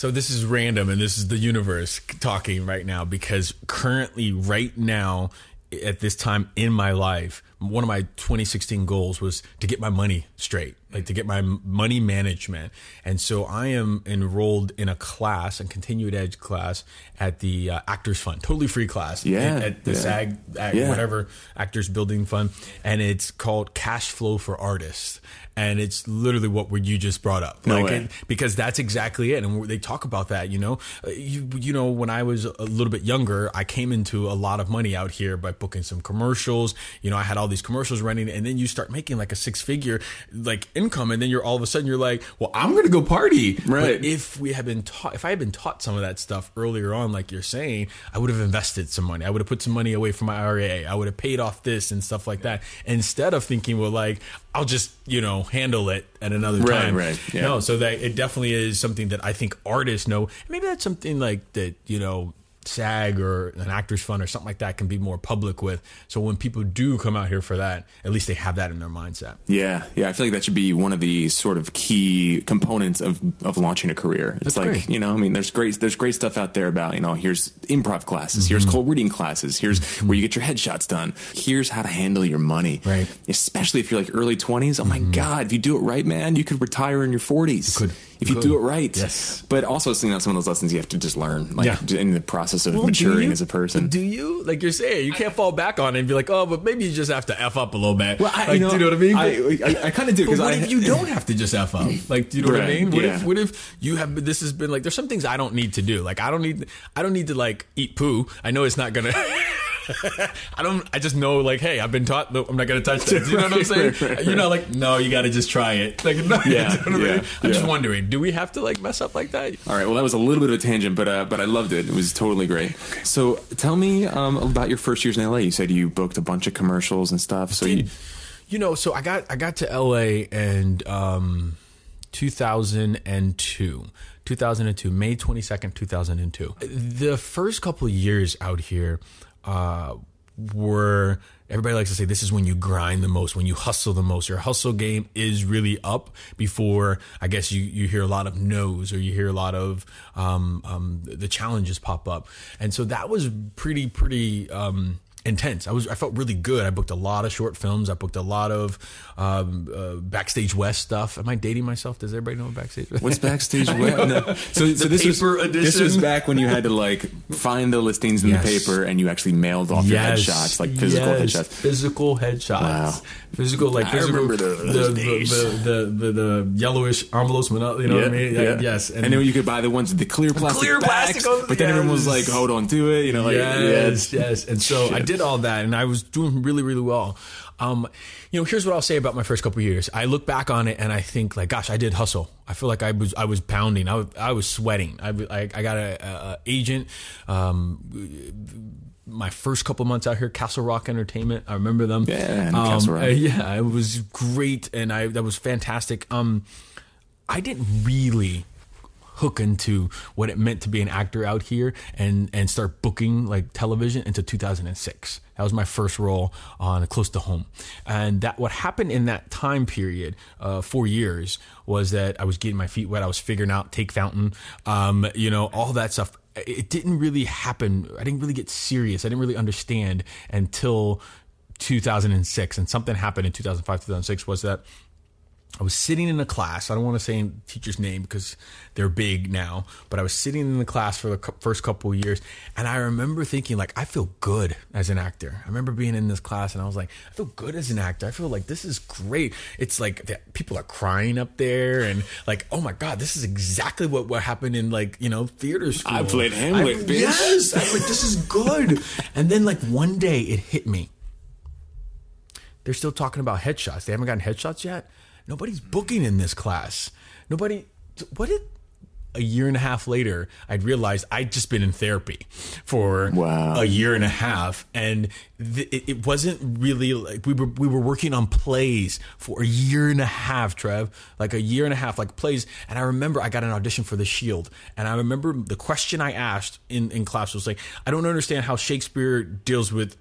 S1: So this is random, and this is the universe talking right now because currently, right now, at this time in my life, one of my 2016 goals was to get my money straight, like to get my money management. And so I am enrolled in a class, a continued ed class at the uh, Actors Fund, totally free class.
S2: Yeah,
S1: at, at the
S2: yeah.
S1: SAG, at
S2: Yeah.
S1: whatever Actors Building Fund, and it's called Cash Flow for Artists. And it's literally what you just brought up.
S2: No
S1: like it- because that's exactly it and they talk about that you know Uh, you you know when i was a little bit younger i came into a lot of money out here by booking some commercials you know i had all these commercials running and then you start making like a six figure like income and then you're all of a sudden you're like well i'm gonna go party
S2: Right.
S1: but if we had been taught if i had been taught some of that stuff earlier on like you're saying i would have invested some money i would have put some money away from my ira i would have paid off this and stuff like that instead of thinking well like i'll just you know handle it at another
S2: Right,
S1: time
S2: right, yeah.
S1: no so that it definitely is something that I think artists know. Maybe that's something like that, you know, SAG or an Actors Fund or something like that can be more public with. So when people do come out here for that, at least they have that in their mindset.
S2: Yeah, yeah. I feel like that should be one of the sort of key components of, of launching a career. It's
S1: That's
S2: like
S1: great.
S2: you know, I mean, there's great there's great stuff out there about you know, here's improv classes, here's
S1: Mm-hmm.
S2: cold reading classes, here's where you get your headshots done, here's how to handle your money.
S1: Right. Mm-hmm.
S2: Especially if you're like early twenties. Oh my god, if you do it right, man, you could retire in your forties.
S1: could.
S2: If
S1: You could.
S2: do it right.
S1: Yes.
S2: But also, you know, some of those lessons you have to just learn, like
S1: Yeah.
S2: in the process of
S1: Well,
S2: maturing
S1: you?
S2: as a person.
S1: Do you? Like you're saying, you can't fall back on it and be like, oh, but maybe you just have to F up a little bit.
S2: Well, I,
S1: like,
S2: you know,
S1: do you know what I mean?
S2: I, I, I kind of do because
S1: what
S2: I
S1: if you don't have to just f up? Like, do you know what I mean? What
S2: yeah.
S1: if what if you have this has been like there's some things I don't need to do. Like I don't need I don't need to like eat poo. I know it's not gonna. (laughs) (laughs) I don't. I just know like, hey, I've been taught. No, I'm not gonna touch that. You know what I'm (laughs) saying?
S2: Right, right, right.
S1: You're not like, no, you got to just try it. Like, no,
S2: Yeah, (laughs)
S1: you know what I mean?
S2: yeah,
S1: I'm just wondering, do we have to like mess up like that?
S2: All right. Well, that was a little bit of a tangent, but uh, but I loved it. It was totally great. So, tell me um, about your first years in LA. You said you booked a bunch of commercials and stuff. So you,
S1: you know, so I got I got to LA and um 2002. 2002, May 22nd, 2002. The first couple of years out here uh were everybody likes to say this is when you grind the most, when you hustle the most. Your hustle game is really up before I guess you you hear a lot of no's or you hear a lot of um, um, the challenges pop up, and so that was pretty pretty. Um, intense. I was I felt really good. I booked a lot of short films. I booked a lot of um, uh, backstage West stuff. Am I dating myself? Does everybody know what backstage? West?
S2: what's (laughs) backstage? web? No. So, so this was
S1: paper
S2: this was back when you had to like find the listings in
S1: Yes.
S2: the paper and you actually mailed off your headshots, like physical
S1: yes,
S2: headshots.
S1: Physical headshots.
S2: Wow.
S1: Physical like
S2: I
S1: physical,
S2: remember those
S1: the,
S2: days.
S1: The, the, the, the, yellowish envelopes, you know what I mean? Yes.
S2: And, then you could buy the ones with the clear plastic
S1: clear
S2: backs,
S1: plastic
S2: but then everyone was
S1: yes.
S2: like, "Hold on to it," you know, like
S1: yes, yes. And so I
S2: Shit.
S1: Did all that, and I was doing really, really well. Um, you know, here's what I'll say about my first couple of years. I look back on it and I think, like, gosh, I did hustle. I feel like I was, I was pounding. I was, I was sweating. I, I, I got a, a, agent. Um, my first couple months out here, Castle Rock Entertainment. I remember them.
S2: Yeah,
S1: um,
S2: Castle Rock. (laughs)
S1: yeah, it was great, and I that was fantastic. Um, I didn't really hook into what it meant to be an actor out here and and start booking like television into 2006 that was my first role on close to home. And that what happened in that time period uh, four years was that i was getting my feet wet. I was figuring out take fountain um, you know all that stuff. It didn't really happen. I didn't really get serious. I didn't really understand until 2006 and something happened in 2005 2006 was that I was sitting in a class. I don't want to say teacher's name because they're big now, but I was sitting in the class for the first couple of years, and I remember thinking like, I feel good as an actor. I remember being in this class, and I was like, I feel good as an actor. I feel like this is great. It's like that people are crying up there, and like, oh my god, this is exactly what what happened in like you know theater school.
S2: I played Hamlet,
S1: I-
S2: bitch.
S1: Yes, I was like, this is good. and then like one day it hit me they're still talking about headshots. They haven't gotten headshots yet. Nobody's booking in this class. Nobody. What did a year and a half later? I'd realized I'd just been in therapy for
S2: Wow.
S1: a year and a half, and th- it, it wasn't really like we were we were working on plays for a year and a half, Trev. Like a year and a half, like plays. And I remember I got an audition for The Shield, and I remember the question I asked in in class was like, I don't understand how Shakespeare deals with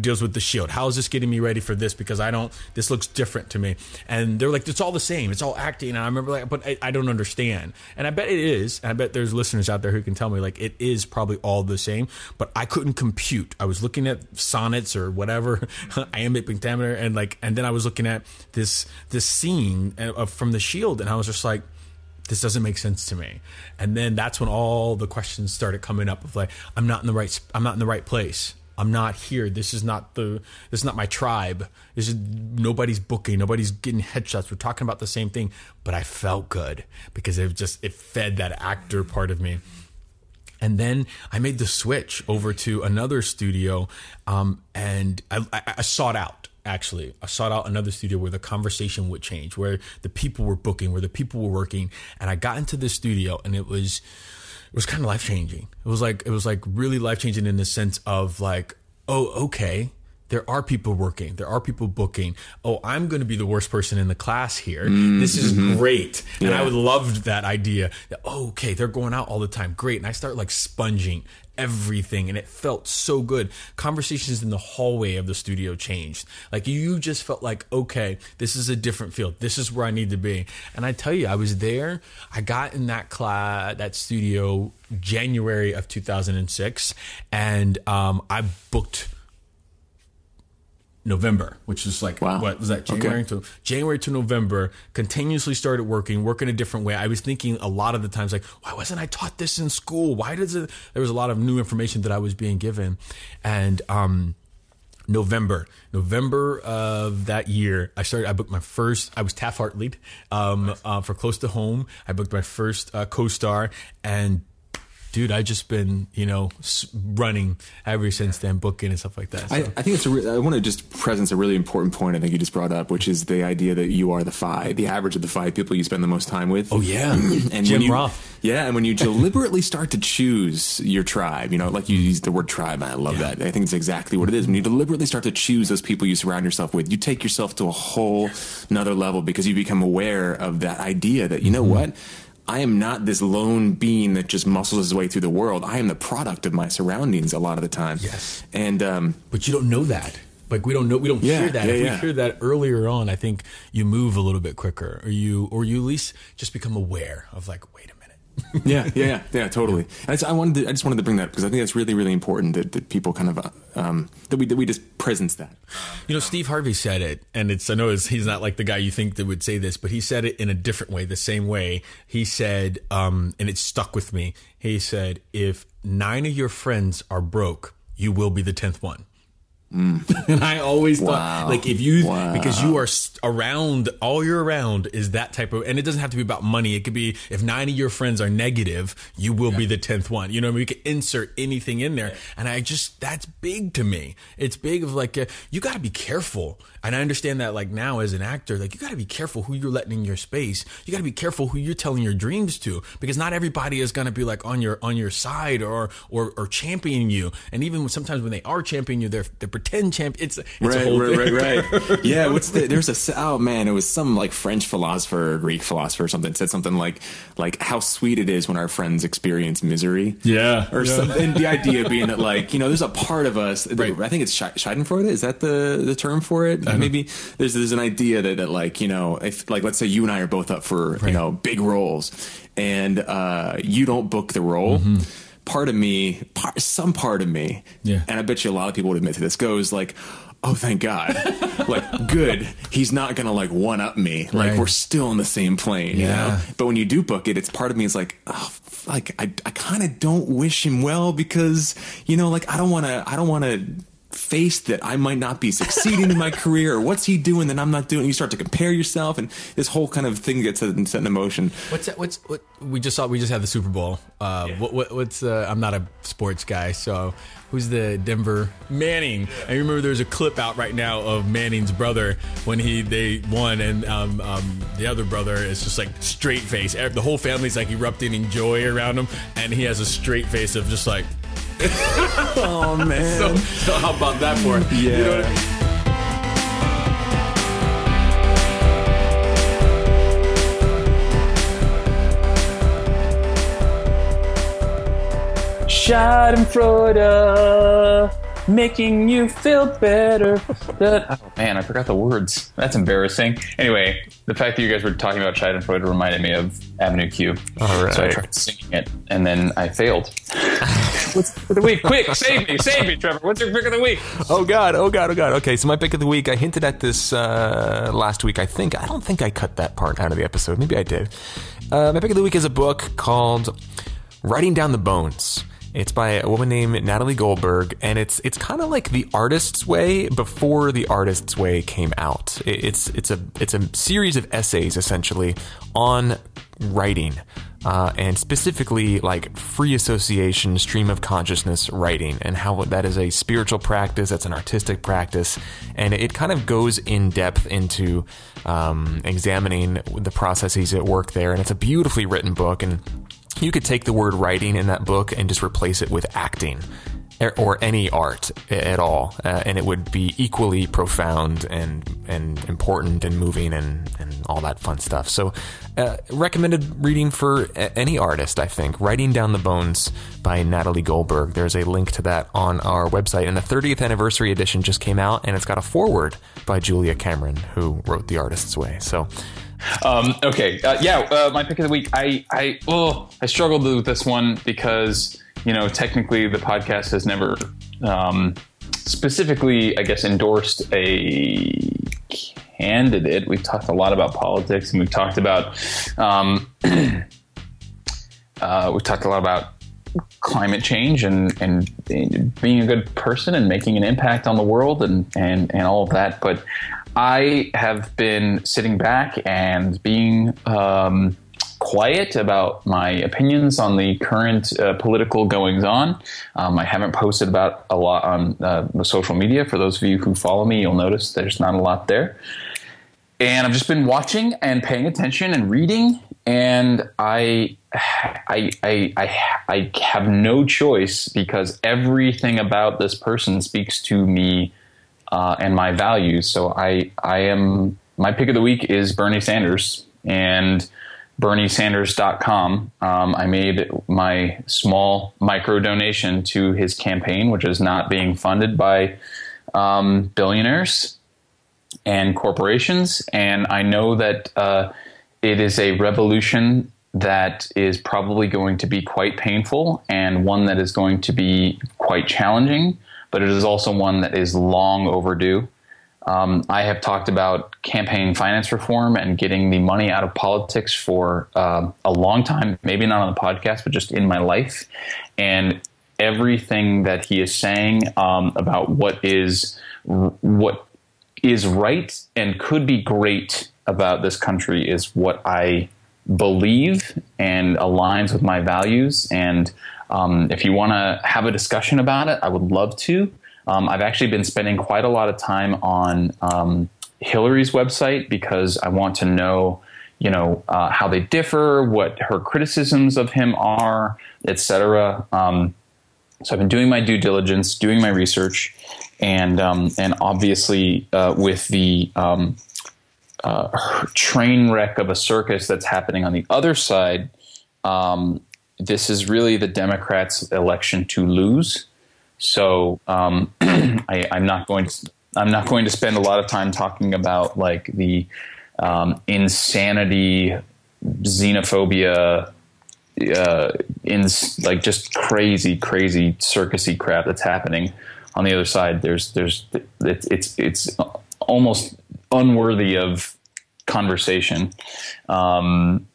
S1: deals with the shield. How is this getting me ready for this? Because i don't this looks different to me. And they're like it's all the same. It's all acting. And i remember like but I, I don't understand. And i bet it is and i bet there's listeners out there who can tell me like it is probably all the same but i couldn't compute. I was looking at sonnets or whatever (laughs) iambic pentameter and like and then i was looking at this this scene uh, from the shield and i was just like this doesn't make sense to me. And then that's when all the questions started coming up of like, I'm not in the right, I'm not in the right place. I'm not here. This is not the, this is not my tribe. This is nobody's booking. Nobody's getting headshots. We're talking about the same thing, but I felt good because it just, it fed that actor part of me. And then I made the switch over to another studio, um, and I, I, I sought out. Actually, I sought out another studio where the conversation would change, where the people were booking, where the people were working, and I got into this studio, and it was it was kind of life changing. It was like it was like really life changing in the sense of like, oh, okay, there are people working, there are people booking. Oh, I'm going to be the worst person in the class here. This is mm-hmm. great, and I would loved that idea. That, oh, okay, they're going out all the time. Great, and I start like sponging everything and it felt so good. Conversations in the hallway of the studio changed. Like you just felt like okay this is a different field. This is where i need to be. And i tell you i was there. I got in that class that studio january of 2006 and um, i booked November, which is like
S2: Wow.
S1: what was that
S2: Okay.
S1: January to January to November. Continuously started working, working a different way. I was thinking a lot of the times like, why wasn't I taught this in school? Why does it? There was a lot of new information that I was being given, and um, November, November of that year, I started. I booked my first. I was Taft Hartley um, uh, for Close to Home. I booked my first uh, co-star, and dude, I've just been you know running ever since then, booking and stuff like that. So.
S2: I, I think it's a re- I want to just presence a really important point I think you just brought up, which is the idea that you are the five, the average of the five people you spend the most time with.
S1: oh yeah, (clears throat)
S2: and
S1: Jim
S2: you,
S1: Rohn.
S2: Yeah, and when you (laughs) deliberately start to choose your tribe, you know, like you use the word tribe, and I love that. I think it's exactly what it is. When you deliberately start to choose those people you surround yourself with, you take yourself to a whole another level because you become aware of that idea that you know
S1: Mm-hmm.
S2: what. I am not this lone being that just muscles his way through the world. I am the product of my surroundings a lot of the time.
S1: Yes.
S2: And um,
S1: But you don't know that. Like we don't know, we don't
S2: Yeah,
S1: hear that.
S2: yeah,
S1: if
S2: yeah.
S1: we hear that earlier on, I think you move a little bit quicker, or you, or you at least just become aware of like, wait a minute.
S2: Yeah, yeah, yeah, yeah, totally. I just, I wanted, to, I just wanted to bring that because I think that's really, really important that, that people kind of uh, um, that we that we just presence that.
S1: You know, Steve Harvey said it, and it's I know it's, he's not like the guy you think that would say this, but he said it in a different way, the same way. He said, um, and it stuck with me. He said, "If nine of your friends are broke, you will be the tenth one." (laughs) and I always thought, like, if you
S2: Wow.
S1: because you are around all you're around is that type of, and it doesn't have to be about money. It could be if nine of your friends are negative, you will be the tenth one. You know, I mean? we could insert anything in there, and I just that's big to me. It's big of like uh, you got to be careful, and I understand that like now as an actor, like you got to be careful who you're letting in your space. You got to be careful who you're telling your dreams to, because not everybody is going to be like on your on your side or or or championing you. And even sometimes when they are championing you, they're they pretend champ. It's, it's a
S2: right,
S1: whole
S2: right,
S1: thing.
S2: right, right. (laughs) Yeah, what's the? There's a oh man, it was some like French philosopher or Greek philosopher or something said something like like how sweet it is when our friends experience misery.
S1: Yeah,
S2: or
S1: yeah.
S2: something. The idea being that (laughs) like you know, there's a part of us.
S1: Right.
S2: I think it's Schadenfreude. Is that the the term for it? Maybe there's there's an idea that, that like you know, if like let's say you and I are both up for you know big roles, and uh, you don't book the role. Part of me, part, some part of me,
S1: Mm-hmm. Yeah.
S2: and I bet you a lot of people would admit to this, goes like, "Oh, thank God! (laughs) like, good. He's not gonna like one up me. Like,
S1: Right.
S2: we're still in the same plane, you
S1: Yeah.
S2: know." But when you do book it, it's part of me is like, oh, f- like I, I kind of don't wish him well because you know, like I don't want to, I don't want to face that I might not be succeeding in my (laughs) career or what's he doing that I'm not doing. You start to compare yourself, and this whole kind of thing gets set in, set in motion.
S1: What's that? What's what? We just saw. We just had the Super Bowl. Uh, what, what? What's? Uh, I'm not a sports guy, so who's the Denver Manning? I remember there's a clip out right now of Manning's brother when he they won, and um, um, the other brother is just like straight face. The whole family's like erupting in joy around him, and he has a straight face of just like. (laughs)
S2: Oh man.
S1: So, so how about that for? it? You know I mean?
S3: Schadenfreude, making you feel better. That- oh man, I forgot the words. That's embarrassing. Anyway, the fact that you guys were talking about Schadenfreude reminded me of Avenue Q.
S5: All right.
S3: So I tried singing it, and then I failed. (laughs) What's for the week? Quick, save me, save me, Trevor. What's your pick of the week?
S5: Oh god, oh god, oh god. Okay, so my pick of the week, I hinted at this uh, last week. I think I don't think I cut that part out of the episode. Maybe I did. Uh, my pick of the week is a book called "Writing Down the Bones." It's by a woman named Natalie Goldberg, and it's it's kind of like the artist's way before the artist's way came out. It's it's a it's a series of essays essentially on writing, uh, and specifically like free association, stream of consciousness writing, and how that is a spiritual practice, that's an artistic practice, and it kind of goes in depth into um, examining the processes at work there. And it's a beautifully written book, and you could take the word writing in that book and just replace it with acting.
S2: or any art at all, uh, and it would be equally profound and and important and moving and and all that fun stuff. So, uh, recommended reading for any artist, I think. Writing Down the Bones by Natalie Goldberg. There's a link to that on our website, and the 30th anniversary edition just came out, and it's got a foreword by Julia Cameron, who wrote The Artist's Way. So.
S3: Um, okay, uh, yeah, uh, my pick of the week. I I oh, I struggled with this one because you know technically the podcast has never um, specifically, I guess, endorsed a candidate. We've talked a lot about politics, and we've talked about um, (clears throat) uh, we've talked a lot about climate change and, and, and being a good person and making an impact on the world and, and, and all of that. But I have been sitting back and being um, quiet about my opinions on the current uh, political goings on. Um, I haven't posted about a lot on uh, social media. For those of you who follow me, you'll notice there's not a lot there. And I've just been watching and paying attention and reading, and I, I, I, I, I have no choice because everything about this person speaks to me uh, and my values. So I, I am my pick of the week is Bernie Sanders and BernieSanders.com. Um, I made my small micro donation to his campaign, which is not being funded by um, billionaires and corporations. And I know that uh, it is a revolution that is probably going to be quite painful and one that is going to be quite challenging, but it is also one that is long overdue. Um, I have talked about campaign finance reform and getting the money out of politics for uh, a long time, maybe not on the podcast, but just in my life. And everything that he is saying um, about what is what is right and could be great about this country is what I believe and aligns with my values. And um, if you want to have a discussion about it, I would love to. Um, I've actually been spending quite a lot of time on um, Hillary's website because I want to know, you know, uh, how they differ, what her criticisms of him are, etc. Um, so I've been doing my due diligence, doing my research, and um, and obviously uh, with the um, uh, train wreck of a circus that's happening on the other side. Um, this is really the Democrats' election to lose. So um, (clears throat) I, am not going to I'm not going to spend a lot of time talking about like the um, insanity, xenophobia, uh, in like just crazy, crazy circusy crap that's happening on the other side. There's there's it's it's, it's almost unworthy of conversation. Um,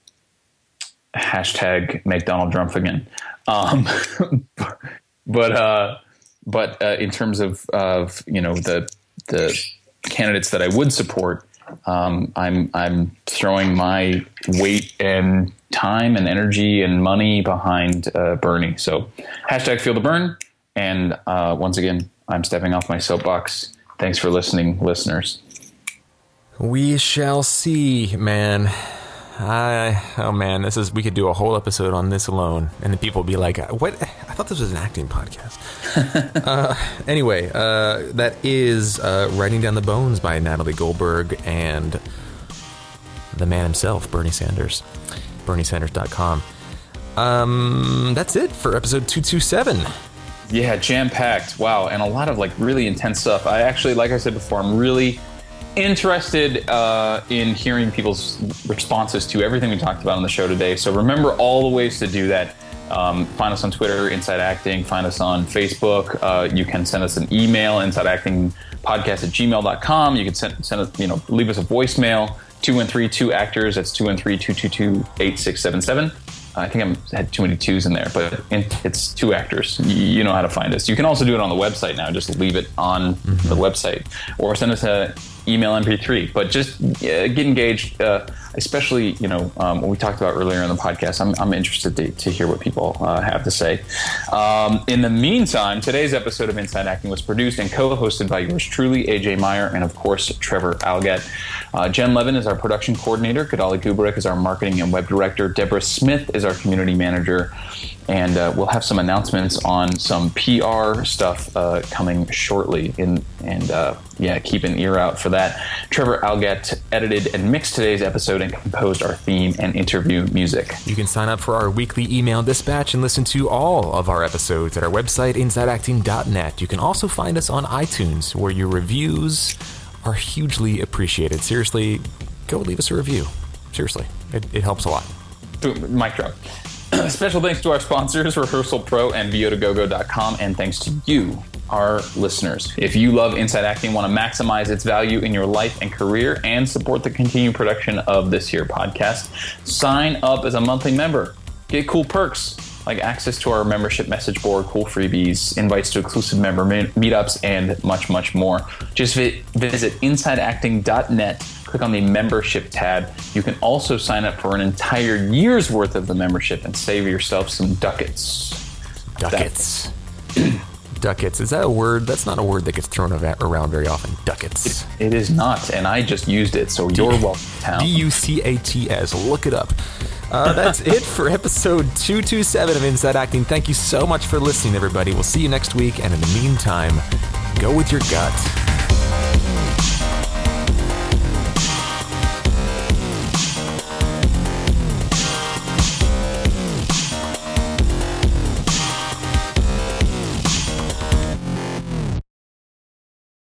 S3: hashtag make Donald Trump again. Um, (laughs) but uh, but uh, in terms of, of you know the the candidates that I would support, um, I'm I'm throwing my weight and time and energy and money behind uh, Bernie. So hashtag feel the Bern. And uh, once again, I'm stepping off my soapbox. Thanks for listening, listeners.
S2: We shall see, man. I, oh man, this is we could do a whole episode on this alone, and the people would be like, "What? I thought this was an acting podcast." (laughs) uh, anyway, uh, that is uh, "Writing Down the Bones" by Natalie Goldberg and the man himself, Bernie Sanders. BernieSanders.com. Um, that's it for episode two two seven.
S3: Yeah, jam packed. Wow, and a lot of like really intense stuff. I actually, like I said before, I'm really interested uh, in hearing people's responses to everything we talked about on the show today. So remember all the ways to do that. Um, find us on Twitter, Inside Acting. Find us on Facebook. Uh, you can send us an email, Inside Acting Podcast at gmail.com. You can send, send us, you know, leave us a voicemail, 213-2 actors. That's 213-222-8677. I think I had too many twos in there, but it's two actors. You know how to find us. You can also do it on the website now. Just leave it on mm-hmm. the website, or send us a email MP3. But just uh, get engaged, uh, especially you know um, what we talked about earlier in the podcast. I'm, I'm interested to, to hear what people uh, have to say. Um, in the meantime, today's episode of Inside Acting was produced and co-hosted by yours truly, AJ Meyer, and of course Trevor Algatt. Uh, Jen Levin is our production coordinator. Kadali Gubrick is our marketing and web director. Deborah Smith is our community manager and uh, we'll have some announcements on some PR stuff uh, coming shortly. In and uh, yeah, keep an ear out for that. Trevor Algatt edited and mixed today's episode and composed our theme and interview music.
S2: You can sign up for our weekly email dispatch and listen to all of our episodes at our website insideacting.net. You can also find us on iTunes, where your reviews are hugely appreciated. Seriously, go leave us a review. Seriously, it, it helps a lot.
S3: Mic drop. (clears throat) Special thanks to our sponsors, Rehearsal Pro and VO2GoGo.com, and thanks to you, our listeners. If you love Inside Acting, want to maximize its value in your life and career, and support the continued production of this here podcast, sign up as a monthly member. Get cool perks like access to our membership message board, cool freebies, invites to exclusive member meetups, and much, much more. Just visit insideacting.net click on the membership tab. You can also sign up for an entire year's worth of the membership and save yourself some ducats.
S2: Ducats. Ducats. Is that a word? That's not a word that gets thrown around very often. Ducats.
S3: it, it is not, and I just used it, so you're welcome.
S2: D U C A T S. Look it up. Uh, that's it for episode 227 of Inside Acting. Thank you so much for listening, everybody. We'll see you next week, and in the meantime, go with your gut.